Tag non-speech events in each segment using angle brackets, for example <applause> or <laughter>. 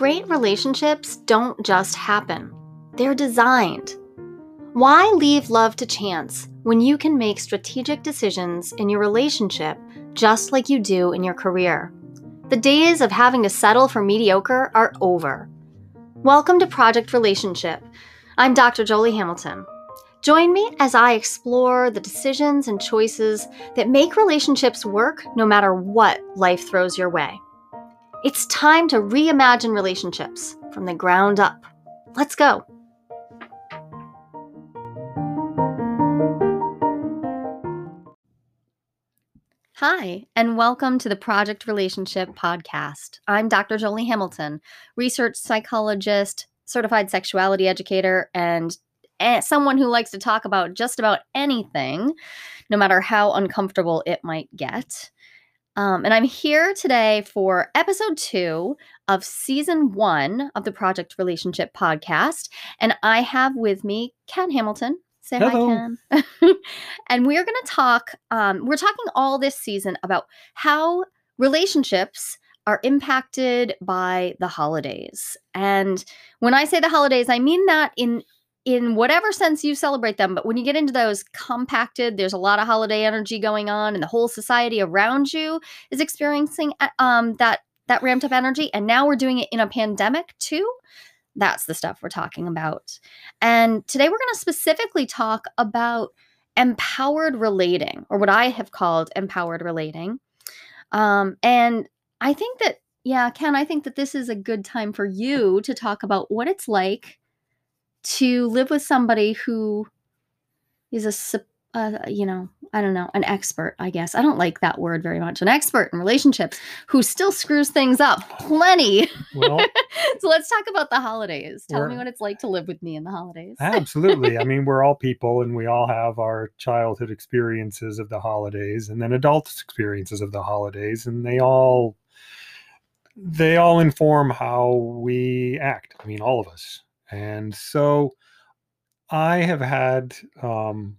Great relationships don't just happen, they're designed. Why leave love to chance when you can make strategic decisions in your relationship just like you do in your career? The days of having to settle for mediocre are over. Welcome to Project Relationship. I'm Dr. Jolie Hamilton. Join me as I explore the decisions and choices that make relationships work no matter what life throws your way. It's time to reimagine relationships from the ground up. Let's go. Hi, and welcome to the Project Relationship Podcast. I'm Dr. Jolie Hamilton, research psychologist, certified sexuality educator, and eh, someone who likes to talk about just about anything, no matter how uncomfortable it might get. Um, and I'm here today for episode two of season one of the Project Relationship podcast. And I have with me Ken Hamilton. Say Hello. hi, Ken. <laughs> and we're going to talk, um, we're talking all this season about how relationships are impacted by the holidays. And when I say the holidays, I mean that in in whatever sense you celebrate them, but when you get into those compacted, there's a lot of holiday energy going on, and the whole society around you is experiencing uh, um, that that ramped up energy. And now we're doing it in a pandemic too. That's the stuff we're talking about. And today we're going to specifically talk about empowered relating, or what I have called empowered relating. Um, and I think that, yeah, Ken, I think that this is a good time for you to talk about what it's like to live with somebody who is a uh, you know i don't know an expert i guess i don't like that word very much an expert in relationships who still screws things up plenty Well, <laughs> so let's talk about the holidays tell me what it's like to live with me in the holidays absolutely. I <laughs> mean, we're all people and we all have our childhood experiences of the holidays and then adult experiences of the holidays and they all they all inform how we act. I mean, all of us. And so I have had um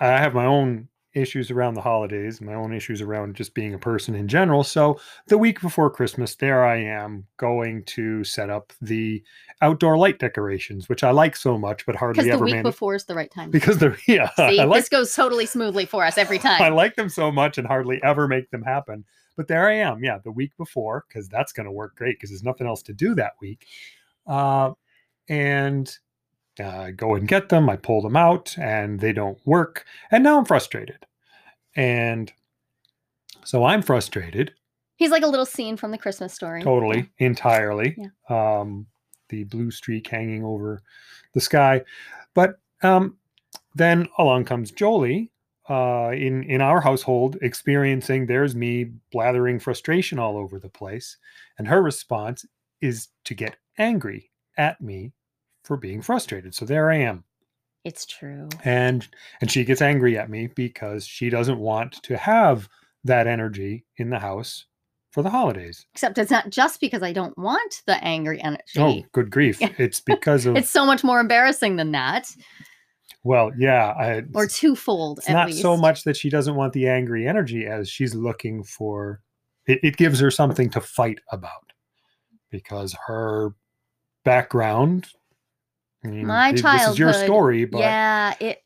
I have my own issues around the holidays, my own issues around just being a person in general. So the week before Christmas, there I am going to set up the outdoor light decorations, which I like so much, but hardly ever. because the week manage before is the right time because they're <laughs> yeah. See, I like this goes totally smoothly for us every time I like them so much and hardly ever make them happen. But there I am, yeah, the week before, because that's going to work great because there's nothing else to do that week. Uh, and uh, go and get them. I pull them out and they don't work. And now I'm frustrated. And so I'm frustrated he's like a little scene from the christmas story totally, entirely. Yeah. Um, the blue streak hanging over the sky. But um, then along comes Jolie uh, in, in our household, experiencing there's me blathering frustration all over the place. And her response is to get angry at me for being frustrated. So there I am. it's true And and she gets angry at me because she doesn't want to have that energy in the house for the holidays. except it's not just because i don't want the angry energy Oh, good grief. <laughs> It's because of it's so much more embarrassing than that well, yeah, I, or twofold it's at not least. so much that she doesn't want the angry energy as she's looking for it, it gives her something to fight about because her background. I mean, My th- this is your story but yeah it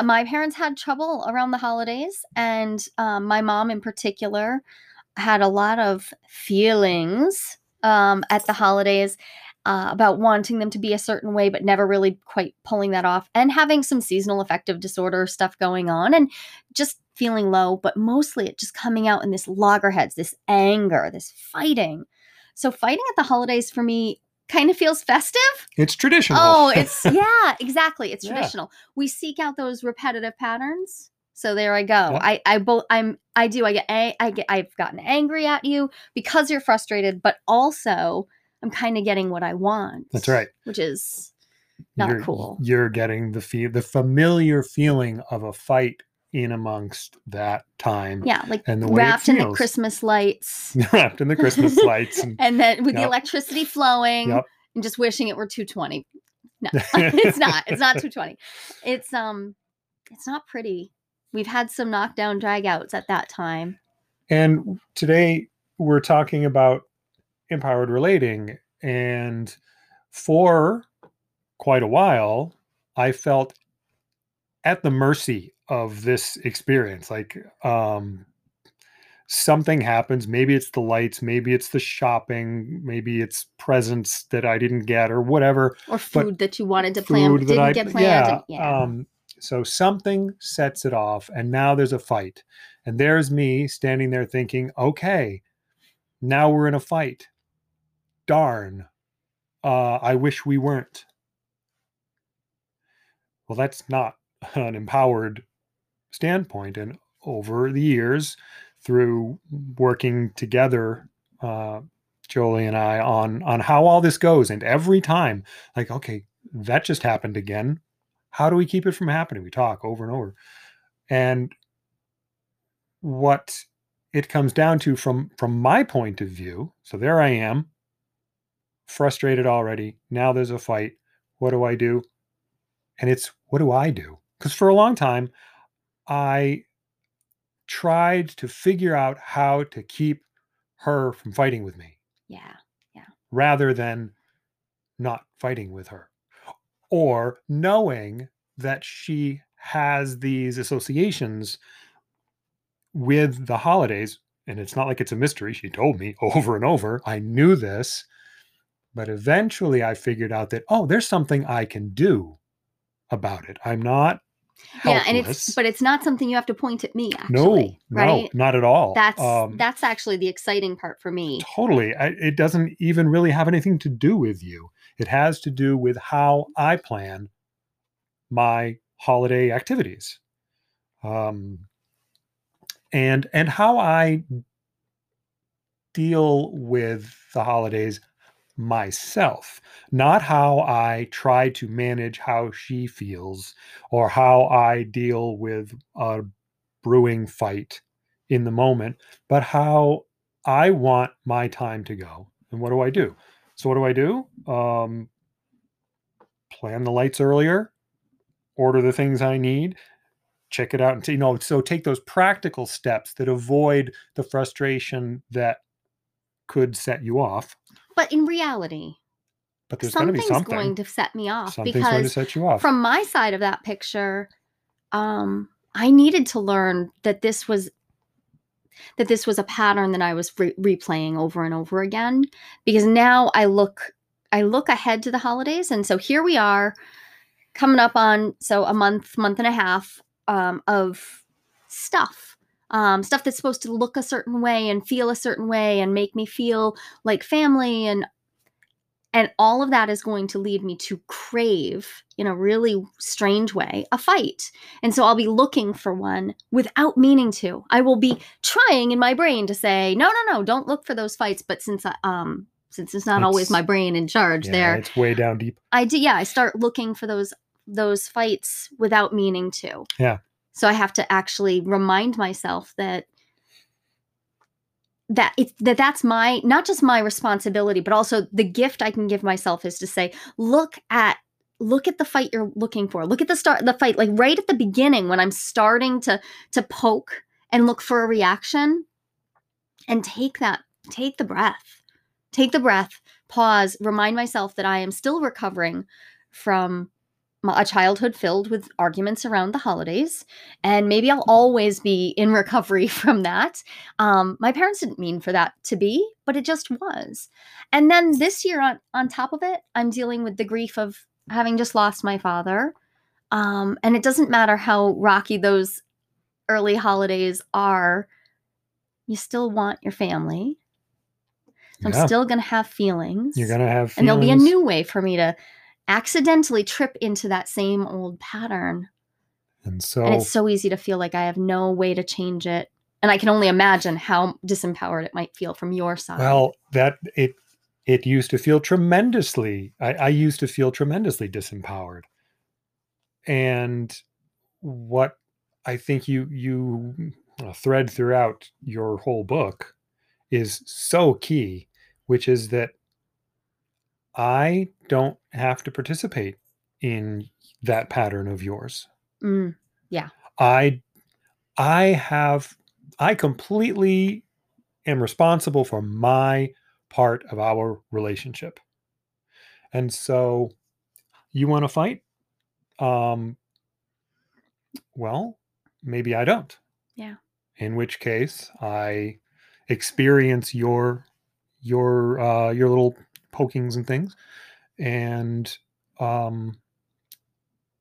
my parents had trouble around the holidays and um, my mom in particular had a lot of feelings um, at the holidays uh, about wanting them to be a certain way but never really quite pulling that off and having some seasonal affective disorder stuff going on and just feeling low but mostly it just coming out in this loggerheads this anger this fighting. So fighting at the holidays for me kind of feels festive it's traditional Oh, <laughs> it's yeah, exactly. It's Yeah. traditional. We seek out those repetitive patterns. So there I go. Yeah. I I both I'm I do I get a- I get I've gotten angry at you because you're frustrated, but also I'm kind of getting what I want. That's right. Which is not you're, cool. You're getting the feel, the familiar feeling of a fight in amongst that time, yeah, like and the <laughs> wrapped in the. Christmas lights. wrapped in the Christmas lights. And, and then with the electricity flowing Yep. and just wishing it were 220. No, <laughs> <laughs> it's not. It's not 220. It's um it's not pretty. We've had some knockdown dragouts at that time. and today we're talking about empowered relating. And for quite a while, I felt at the mercy of this experience. Like, um, something happens. Maybe it's the lights, maybe it's the shopping, maybe it's presents that I didn't get or whatever. Or food that you wanted to plan didn't I get planned. yeah, yeah. Um, so something sets it off, and now there's a fight, and there's me standing there thinking, okay, now we're in a fight. Darn, uh, I wish we weren't. Well, that's not <laughs> an empowered standpoint, and over the years, through working together, uh, Jolie and I on on how all this goes, and every time, like, okay, that just happened again. How do we keep it from happening? We talk over and over, and what it comes down to from from my point of view. So there I am, frustrated already. Now there's a fight. What do I do? And it's what do I do? Because for a long time, I tried to figure out how to keep her from fighting with me yeah. Yeah. Rather than not fighting with her or knowing that she has these associations with the holidays and it's not like it's a mystery she told me <laughs> over and over i knew this but eventually i figured out that oh there's something i can do about it i'm not Yeah, and it's but it's not something you have to point at me no actually, no right? not at all That's Um, that's actually the exciting part for me. Totally. I, it doesn't even really have anything to do with you. It has to do with how I plan my holiday activities. Um, and and how I deal with the holidays myself, not how I try to manage how she feels or how I deal with a brewing fight in the moment, but how I want my time to go. And what do I do? So what do I do? Um, plan the lights earlier, order the things I need, check it out, and you know, so take those practical steps that avoid the frustration that could set you off. But in reality, But there's going to be something's something. going to set me off Something's going to because set you off. from my side of that picture, um, I needed to learn that this was that this was a pattern that I was re- replaying over and over again because now I look I look ahead to the holidays and so here we are coming up on so a month month and a half um, of stuff um, stuff that's supposed to look a certain way and feel a certain way and make me feel like family and and all of that is going to lead me to crave in a really strange way a fight and so i'll be looking for one without meaning to i will be trying in my brain to say no no no don't look for those fights but since i um since it's not always my brain in charge yeah, there it's way down deep. I do yeah, I start looking for those those fights without meaning to. Yeah. So I have to actually remind myself that that it's that that's my not just my responsibility but also the gift I can give myself is to say look at look at the fight you're looking for. Look at the start the fight like right at the beginning when I'm starting to to poke and look for a reaction and take that take the breath. Take the breath pause, remind myself that I am still recovering from a childhood filled with arguments around the holidays. And maybe I'll always be in recovery <laughs> from that. Um, my parents didn't mean for that to be, but it just was. And then this year, on, on top of it, I'm dealing with the grief of having just lost my father. Um, and it doesn't matter how rocky those early holidays are, you still want your family. So Yeah. I'm still going to have feelings. You're going to have and there'll be a new way for me to accidentally trip into that same old pattern. and so And it's so easy to feel like I have no way to change it. And I can only imagine how disempowered it might feel from your side. Well, that it it used to feel tremendously. I, I used to feel tremendously disempowered, and what I think you you uh, thread throughout your whole book is so key, which is that I don't have to participate in that pattern of yours. Mm, I I have I completely am responsible for my part of our relationship. And so you want to fight? Um, well, maybe I don't. Yeah. In which case I experience your your uh your little pokings and things. And um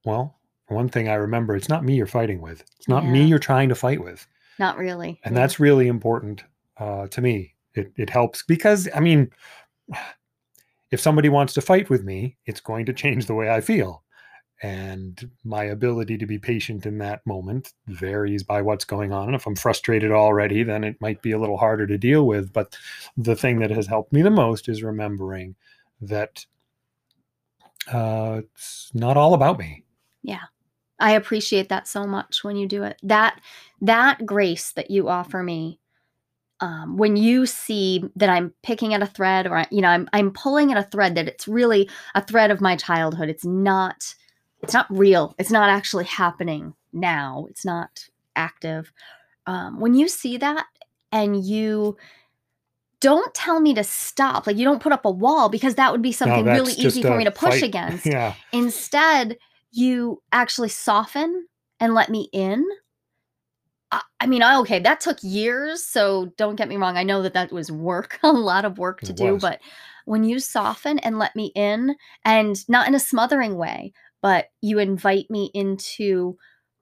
well, one thing I remember it's not me you're fighting with. It's not me you're trying to fight with. Not really. And Yeah. that's really important uh to me. It it helps because I mean <sighs> if somebody wants to fight with me, it's going to change the way I feel. And my ability to be patient in that moment varies by what's going on. And if I'm frustrated already, then it might be a little harder to deal with. But the thing that has helped me the most is remembering that uh, it's not all about me. Yeah i appreciate that so much when you do it. That that grace that you offer me um, when you see that I'm picking at a thread or you know I'm I'm pulling at a thread that it's really a thread of my childhood. It's not it's not real. It's not actually happening now. It's not active. Um, when you see that and you don't tell me to stop, like you don't put up a wall because that would be something really easy for me to push fight. against. <laughs> Yeah. Instead, you actually soften and let me in. I, I mean, I, okay, that took years. So don't get me wrong. I know that that was work, <laughs> a lot of work to It do. was. But when you soften and let me in, and not in a smothering way, but you invite me into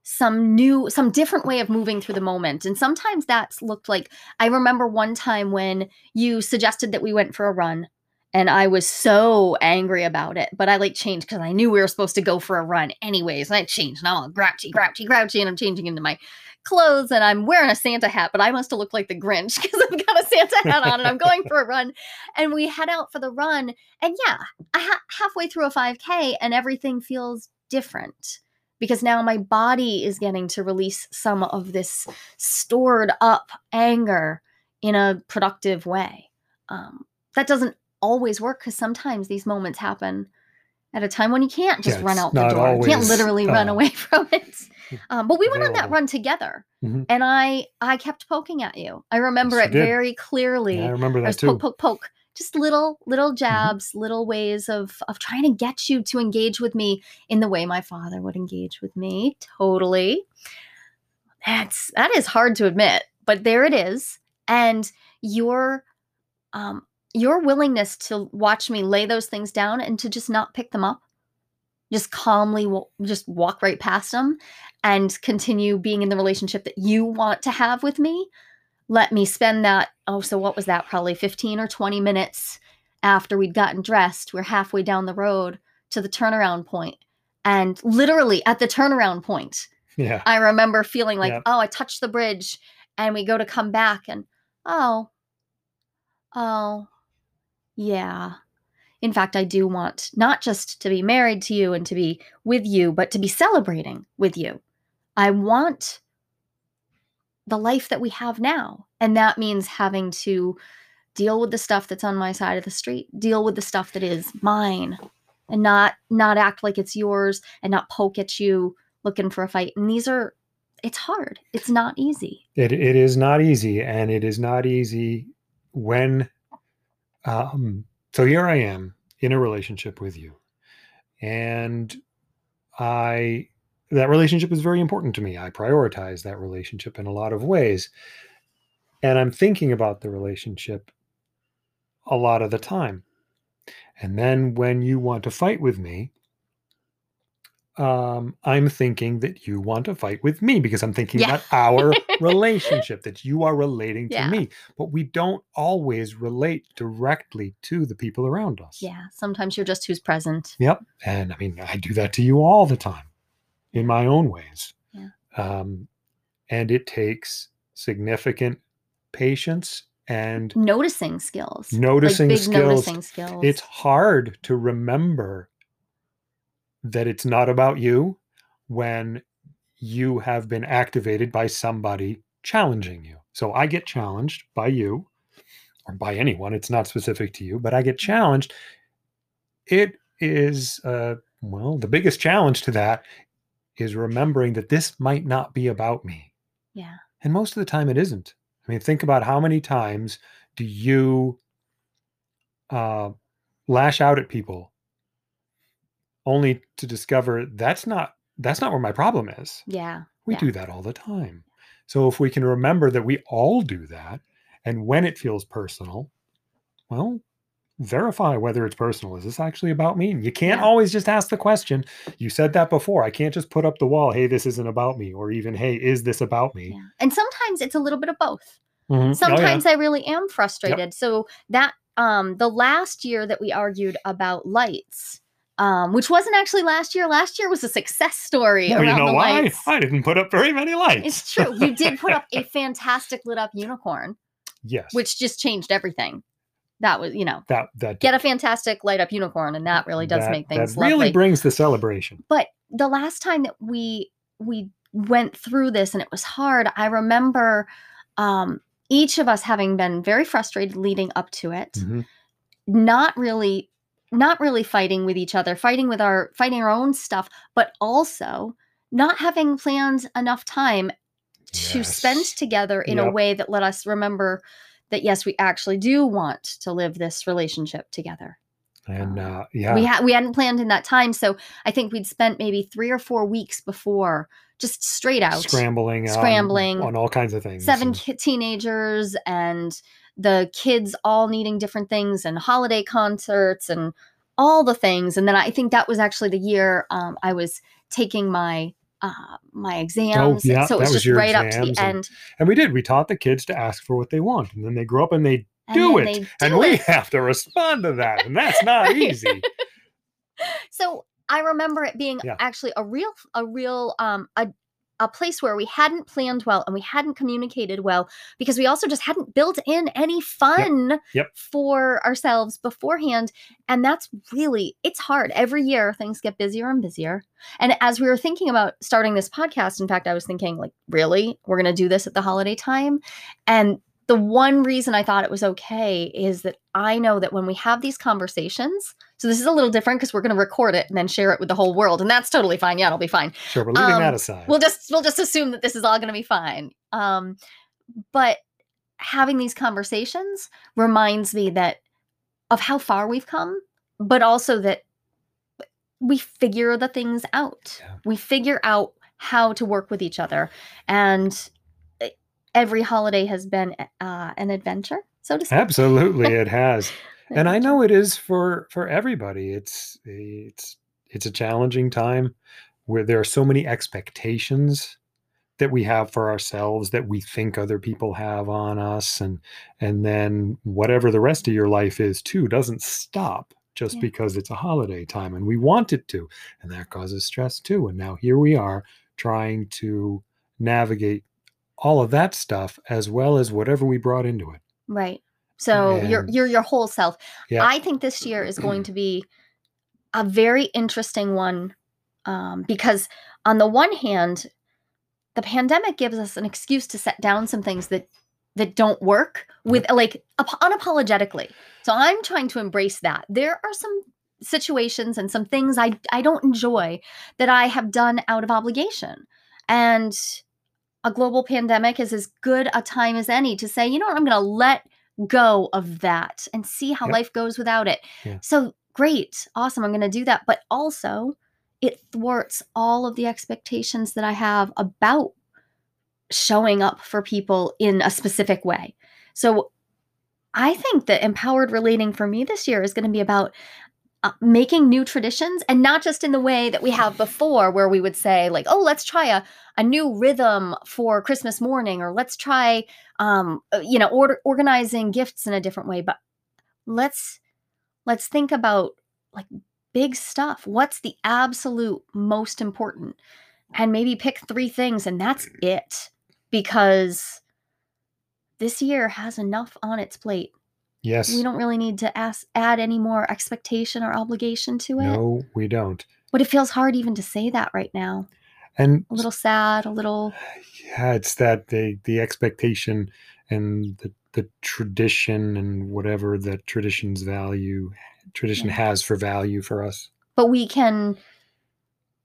some new, some different way of moving through the moment. And sometimes that's looked like I remember one time when you suggested that we went for a run and I was so angry about it. But I like changed because I knew we were supposed to go for a run anyways. And I changed and I'm all grouchy, grouchy, grouchy, and I'm changing into my clothes and I'm wearing a Santa hat, but I must have looked like the Grinch <laughs> because I've got a Santa hat on and I'm going for a run. And we head out for the run. And yeah, I ha- halfway through a 5K and everything feels different because now my body is getting to release some of this stored up anger in a productive way. Um, that doesn't always work because sometimes these moments happen at a time when you can't just Yeah, run out the door. you can't literally run uh, away <laughs> from it. <laughs> Um, but we went on that run together, Mhm. and I I kept poking at you. I remember Yes, it did. very clearly. Yeah, I remember I that was too. poke, poke, poke. Just little, little jabs, little ways of of trying to get you to engage with me in the way my father would engage with me. Totally. That's that is hard to admit, but there it is. And your um your willingness to watch me lay those things down and to just not pick them up, just calmly wa- just walk right past them and continue being in the relationship that you want to have with me let me spend that oh so what was that probably 15 or 20 minutes after we'd gotten dressed we're halfway down the road to the turnaround point and literally at the turnaround point Yeah. i remember feeling like Yep. oh i touched the bridge and we go to come back and oh oh yeah in fact i do want not just to be married to you and to be with you but to be celebrating with you i want the life that we have now. And that means having to deal with the stuff that's on my side of the street, deal with the stuff that is mine and not not act like it's yours and not poke at you looking for a fight. And these are it's hard. It's not easy. It it is not easy, and it is not easy when. Um, so here I am in a relationship with you, and I that relationship is very important to me. I prioritize that relationship in a lot of ways, and I'm thinking about the relationship a lot of the time. And then when you want to fight with me, um, I'm thinking that you want to fight with me because I'm thinking Yeah. about our <laughs> relationship, that you are relating to Yeah. me. But we don't always relate directly to the people around us. Yeah. Sometimes you're just who's present. Yep. And I mean, I do that to you all the time in my own ways. Yeah. Um, and it takes significant patience and Noticing skills. noticing like big skills. noticing skills. It's hard to remember that it's not about you when you have been activated by somebody challenging you. So I get challenged by you or by anyone. It's not specific to you, but I get challenged. It is, uh, well, the biggest challenge to that is remembering that this might not be about me. yeah. And most of the time it isn't. I mean, think about how many times do you uh, lash out at people only to discover that's not that's not where my problem is Yeah. we Yeah. do that all the time so if we can remember that we all do that and when it feels personal well verify whether it's personal is this actually about me you can't Yeah. always just ask the question you said that before i can't just put up the wall hey this isn't about me or even hey is this about me Yeah. And sometimes it's a little bit of both. Mhm. Oh, yeah. Sometimes I really am frustrated. So that um the last year that we argued about lights, um, which wasn't actually last year. Last year was a success story Well, around you know the why lights. i didn't put up very many lights It's true. You <laughs> did put up a fantastic lit up unicorn, yes which just changed everything. That was, you know, that that get a fantastic light up unicorn, and that really does that- make things that really lovely. brings the celebration but the last time that we we went through this and it was hard i remember um each of us having been very frustrated leading up to it Mhm. not really not really fighting with each other fighting with our fighting our own stuff but also not having planned enough time to spend together in a way that let us remember that yes we actually do want to live this relationship together. And Uh, uh yeah. we had we hadn't planned in that time so i think we'd spent maybe three or four weeks before just straight out scrambling on- Scrambling. on, all kinds of things seven and- teenagers and the kids all needing different things and holiday concerts and all the things. And then i think that was actually the year um, i was taking my uh, my exams. Oh, yeah, so it was was just right up to the and- end. and we did. We taught the kids to ask for what they want and then they grow up and they and do it they and do we have to respond to that and that's <laughs> not Right. easy. So i remember it being Yeah. actually a real a real um a a place where we hadn't planned well and we hadn't communicated well because we also just hadn't built in any fun Yep. for ourselves beforehand. And that's really it's hard. Every year things get busier and busier. And as we were thinking about starting this podcast in fact i was thinking like really? We're going to do this at the holiday time? And the one reason I thought it was okay is that I know that when we have these conversations, so this is a little different because we're going to record it and then share it with the whole world, and that's totally fine. Yeah, it'll be fine. sure but leaving that Um, aside We'll just we'll just assume that this is all going to be fine. Um, but having these conversations reminds me that of how far we've come, but also that we figure the things out. Yeah. We figure out how to work with each other, and every holiday has been uh, an adventure, so to speak. absolutely it has <laughs> and i know it is for for everybody it's it's it's a challenging time where there are so many expectations that we have for ourselves that we think other people have on us and and then whatever the rest of your life is too doesn't stop just Yeah. because it's a holiday time and we want it to and that causes stress too and now here we are trying to navigate all of that stuff as well as whatever we brought into it Right. So you're And- you're your whole self. Yeah. I think this year is going <clears throat> to be a very interesting one um, because on the one hand, the pandemic gives us an excuse to set down some things that that don't work with like ap- unapologetically. So I'm trying to embrace that. There are some situations and some things I I don't enjoy that I have done out of obligation. And a global pandemic is as good a time as any to say, you know what, I'm going to let go of that and see how Yep. life goes without it. Yeah. So great, awesome, I'm going to do that. But also, it thwarts all of the expectations that I have about showing up for people in a specific way. So I think that empowered relating for me this year is going to be about uh, making new traditions and not just in the way that we have before where we would say like oh let's try a, a new rhythm for christmas morning or let's try um uh, you know organizing gifts in a different way but let's let's think about like big stuff. What's the absolute most important? And maybe pick three things and that's it because this year has enough on its plate yes. we don't really need to ask add any more expectation or obligation to it. No we don't. But it feels hard even to say that right now. And a little sad a little yeah it's that the the expectation and the the tradition and whatever that tradition's value tradition Yeah. has for value for us. But we can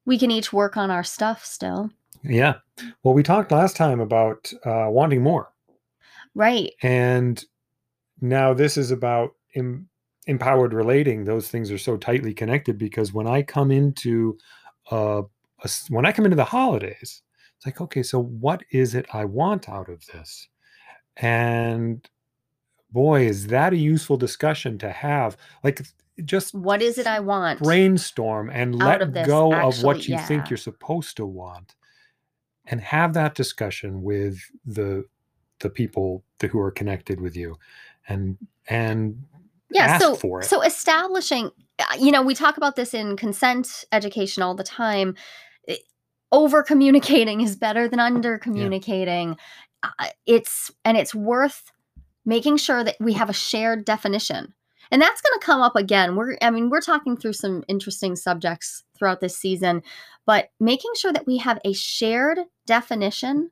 we can each work on our stuff still. Yeah. Well we talked last time about uh wanting more. Right. And now this is about em- empowered relating, those things are so tightly connected because when I come into uh, a when I come into the holidays, it's like, okay, so what is it I want out of this? And boy, is that a useful discussion to have. Like just What is it I want? brainstorm and let of go of what you yeah. think you're supposed to want and have that discussion with the the people who are connected with you and and yeah so so establishing uh, you know we talk about this in consent education all the time. Over communicating is better than under communicating. Uh, it's and it's worth making sure that we have a shared definition. And that's going to come up again. We're i mean we're talking through some interesting subjects throughout this season but making sure that we have a shared definition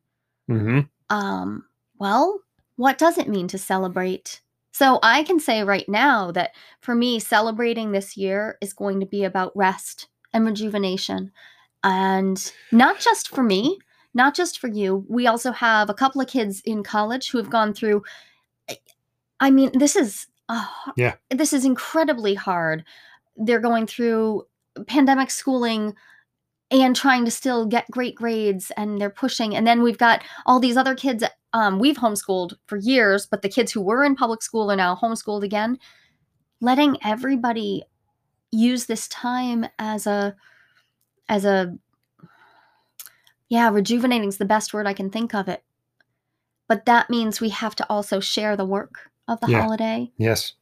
Mhm. um, well, what does it mean to celebrate? So I can say right now that for me, celebrating this year is going to be about rest and rejuvenation. And not just for me, not just for you. We also have a couple of kids in college who have gone through, I mean, this is, uh, Yeah. this is incredibly hard. They're going through pandemic schooling and trying to still get great grades and they're pushing and then we've got all these other kids um, we've homeschooled for years but the kids who were in public school are now homeschooled again letting everybody use this time as a as a yeah rejuvenating is the best word i can think of it but that means we have to also share the work of the Yeah. holiday Yes.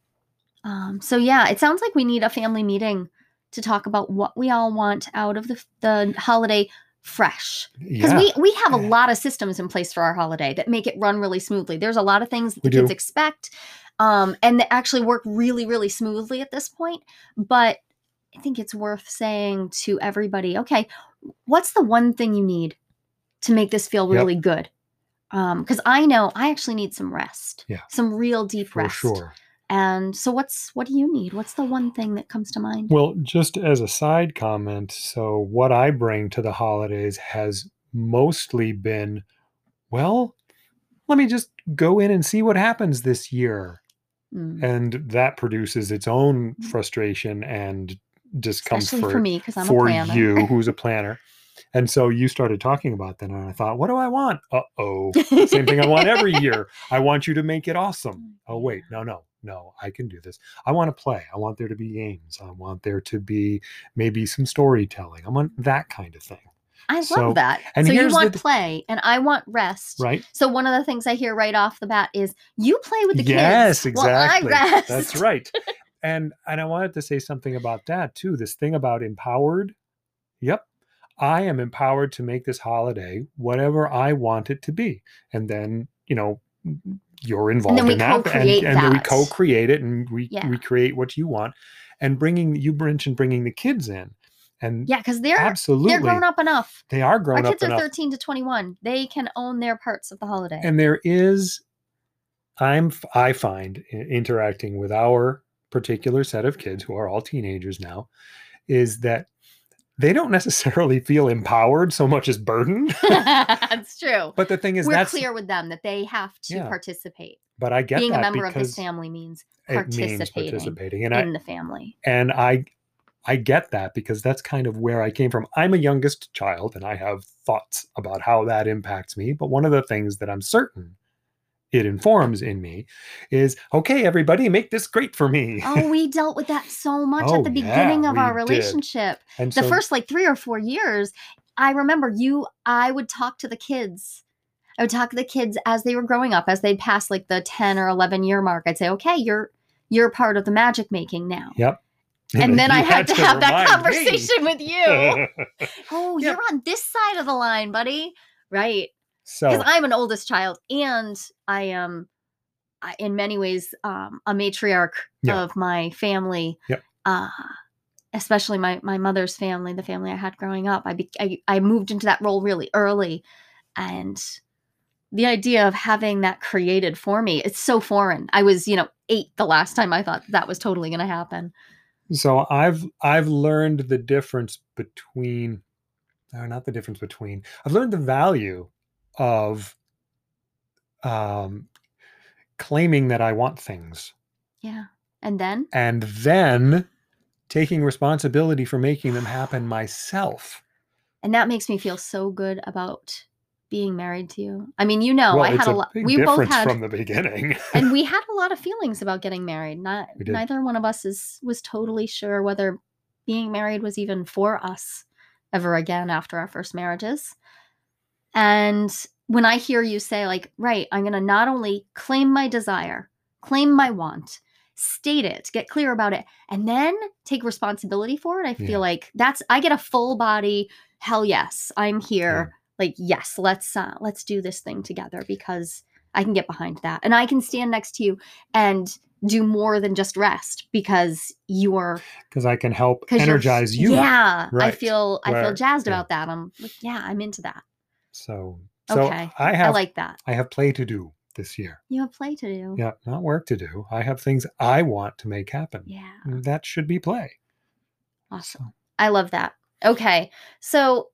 um, so yeah, it sounds like we need a family meeting to talk about what we all want out of the the holiday fresh. Because Yeah. we we have a lot of systems in place for our holiday that make it run really smoothly. There's a lot of things that the kids do. expect, um, and that actually work really really smoothly at this point. But I think it's worth saying to everybody, okay, what's the one thing you need to make this feel Yep. really good? Um, because I know I actually need some rest, Yeah. some real deep for rest. sure. And so what's what do you need? What's the one thing that comes to mind? Well, just as a side comment, so what I bring to the holidays has mostly been, well, let me just go in and see what happens this year. Mm. And that produces its own frustration and discomfort Especially for me because I'm a for planner. you, <laughs> who's a planner. And so you started talking about that, and I thought, what do I want? Uh oh. <laughs> Same thing I want every year. I want you to make it awesome. <laughs> Oh, wait, no, no, no, I can do this. I want to play. I want there to be games. I want there to be maybe some storytelling. I want that kind of thing, I love So- that. and so you want the- play and I want rest. right? So one of the things I hear right off the bat is you play with the yes, kids. while I exactly. rest. That's right. <laughs> And and I wanted to say something about that too. This thing about empowered. Yep. I am empowered to make this holiday whatever I want it to be. And then, you know, you're involved in that. And, and then we co-create it and we Yeah. we create what you want. And bringing you mentioned bringing the kids in. And Yeah, because they're absolutely they're grown up enough. they are Our grown up kids are enough. 13 to 21. They can own their parts of the holiday. and there is i'm i find interacting with our particular set of kids who are all teenagers now is that they don't necessarily feel empowered so much as burdened <laughs> That's <laughs> true. but the thing is We're that's clear with them that they have to Yeah. participate. but i get that. Being a member of this family means it means participating participating and i in the family. and i i get that because that's kind of where i came from i'm a youngest child and i have thoughts about how that impacts me but one of the things that i'm certain it informs in me is okay everybody make this great for me Oh, we <laughs> dealt with that so much Oh, at the yeah, beginning of our relationship. The so first like three or four years, I remember you, I would talk to the kids. I would talk to the kids as they were growing up, as they'd pass like the 10 or 11 year mark. I'd say, okay, you're you're part of the magic making now. Yep. <laughs> And then I You had to have that remind me. conversation with you. <laughs> oh, Yep. you're on this side of the line, buddy. Right. So Because I'm an oldest child and I am, I- in many ways, um, a matriarch Yeah. of my family. Yep. Uh, especially my, my mother's family, the family I had growing up. I, be, I, I moved into that role really early. And the idea of having that created for me, it's so foreign. I was, you know, eight the last time I thought that was totally going to happen. so I've I've learned the difference between or not the difference between I've learned the value of um claiming that I want things. Yeah. And then? and then taking responsibility for making them happen <sighs> myself. And that makes me feel so good about being married to you. I mean, you know, well, I had a a lot. We both had, from the beginning. <laughs> and we had a lot of feelings about getting married. Not neither one of us is was totally sure whether being married was even for us ever again after our first marriages. And when I hear you say, like, right, I'm going to not only claim my desire, claim my want, state it, get clear about it, and then take responsibility for it, I feel Yeah. like that's, I get a full body, hell yes, I'm here. Like, yes, let's, uh, let's do this thing together because I can get behind that. And I can stand next to you and do more than just rest because you're Because I can help energize you. Yeah, I Right. feel I feel jazzed yeah. about that. I'm like, yeah, I'm into that. So, so Okay. I I like that. I have play to do this year. You have play to do. Yeah, not work to do. I have things I want to make happen. Yeah, That should be play. awesome. I love that. Okay, so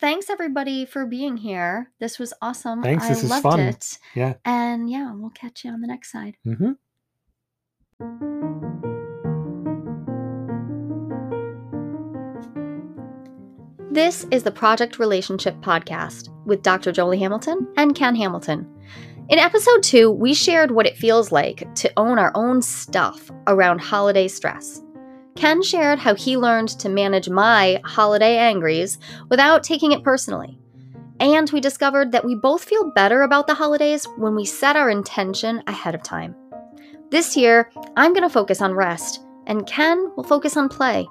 thanks everybody for being here. This was awesome. Thanks, I this is loved fun. it. Yeah. And yeah, we'll catch you on the next side. hmm This is the Project Relationship Podcast with Dr. Jolie Hamilton and Ken Hamilton. In episode two, we shared what it feels like to own our own stuff around holiday stress. Ken shared how he learned to manage my holiday angries without taking it personally. And we discovered that we both feel better about the holidays when we set our intention ahead of time. This year, I'm going to focus on rest, and Ken will focus on play.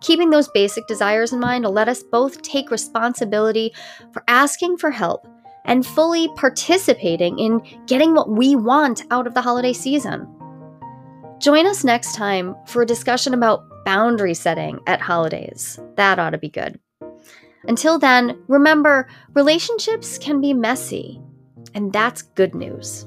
Keeping those basic desires in mind will let us both take responsibility for asking for help and fully participating in getting what we want out of the holiday season. Join us next time for a discussion about boundary setting at holidays. That ought to be good. Until then, remember relationships can be messy, and that's good news.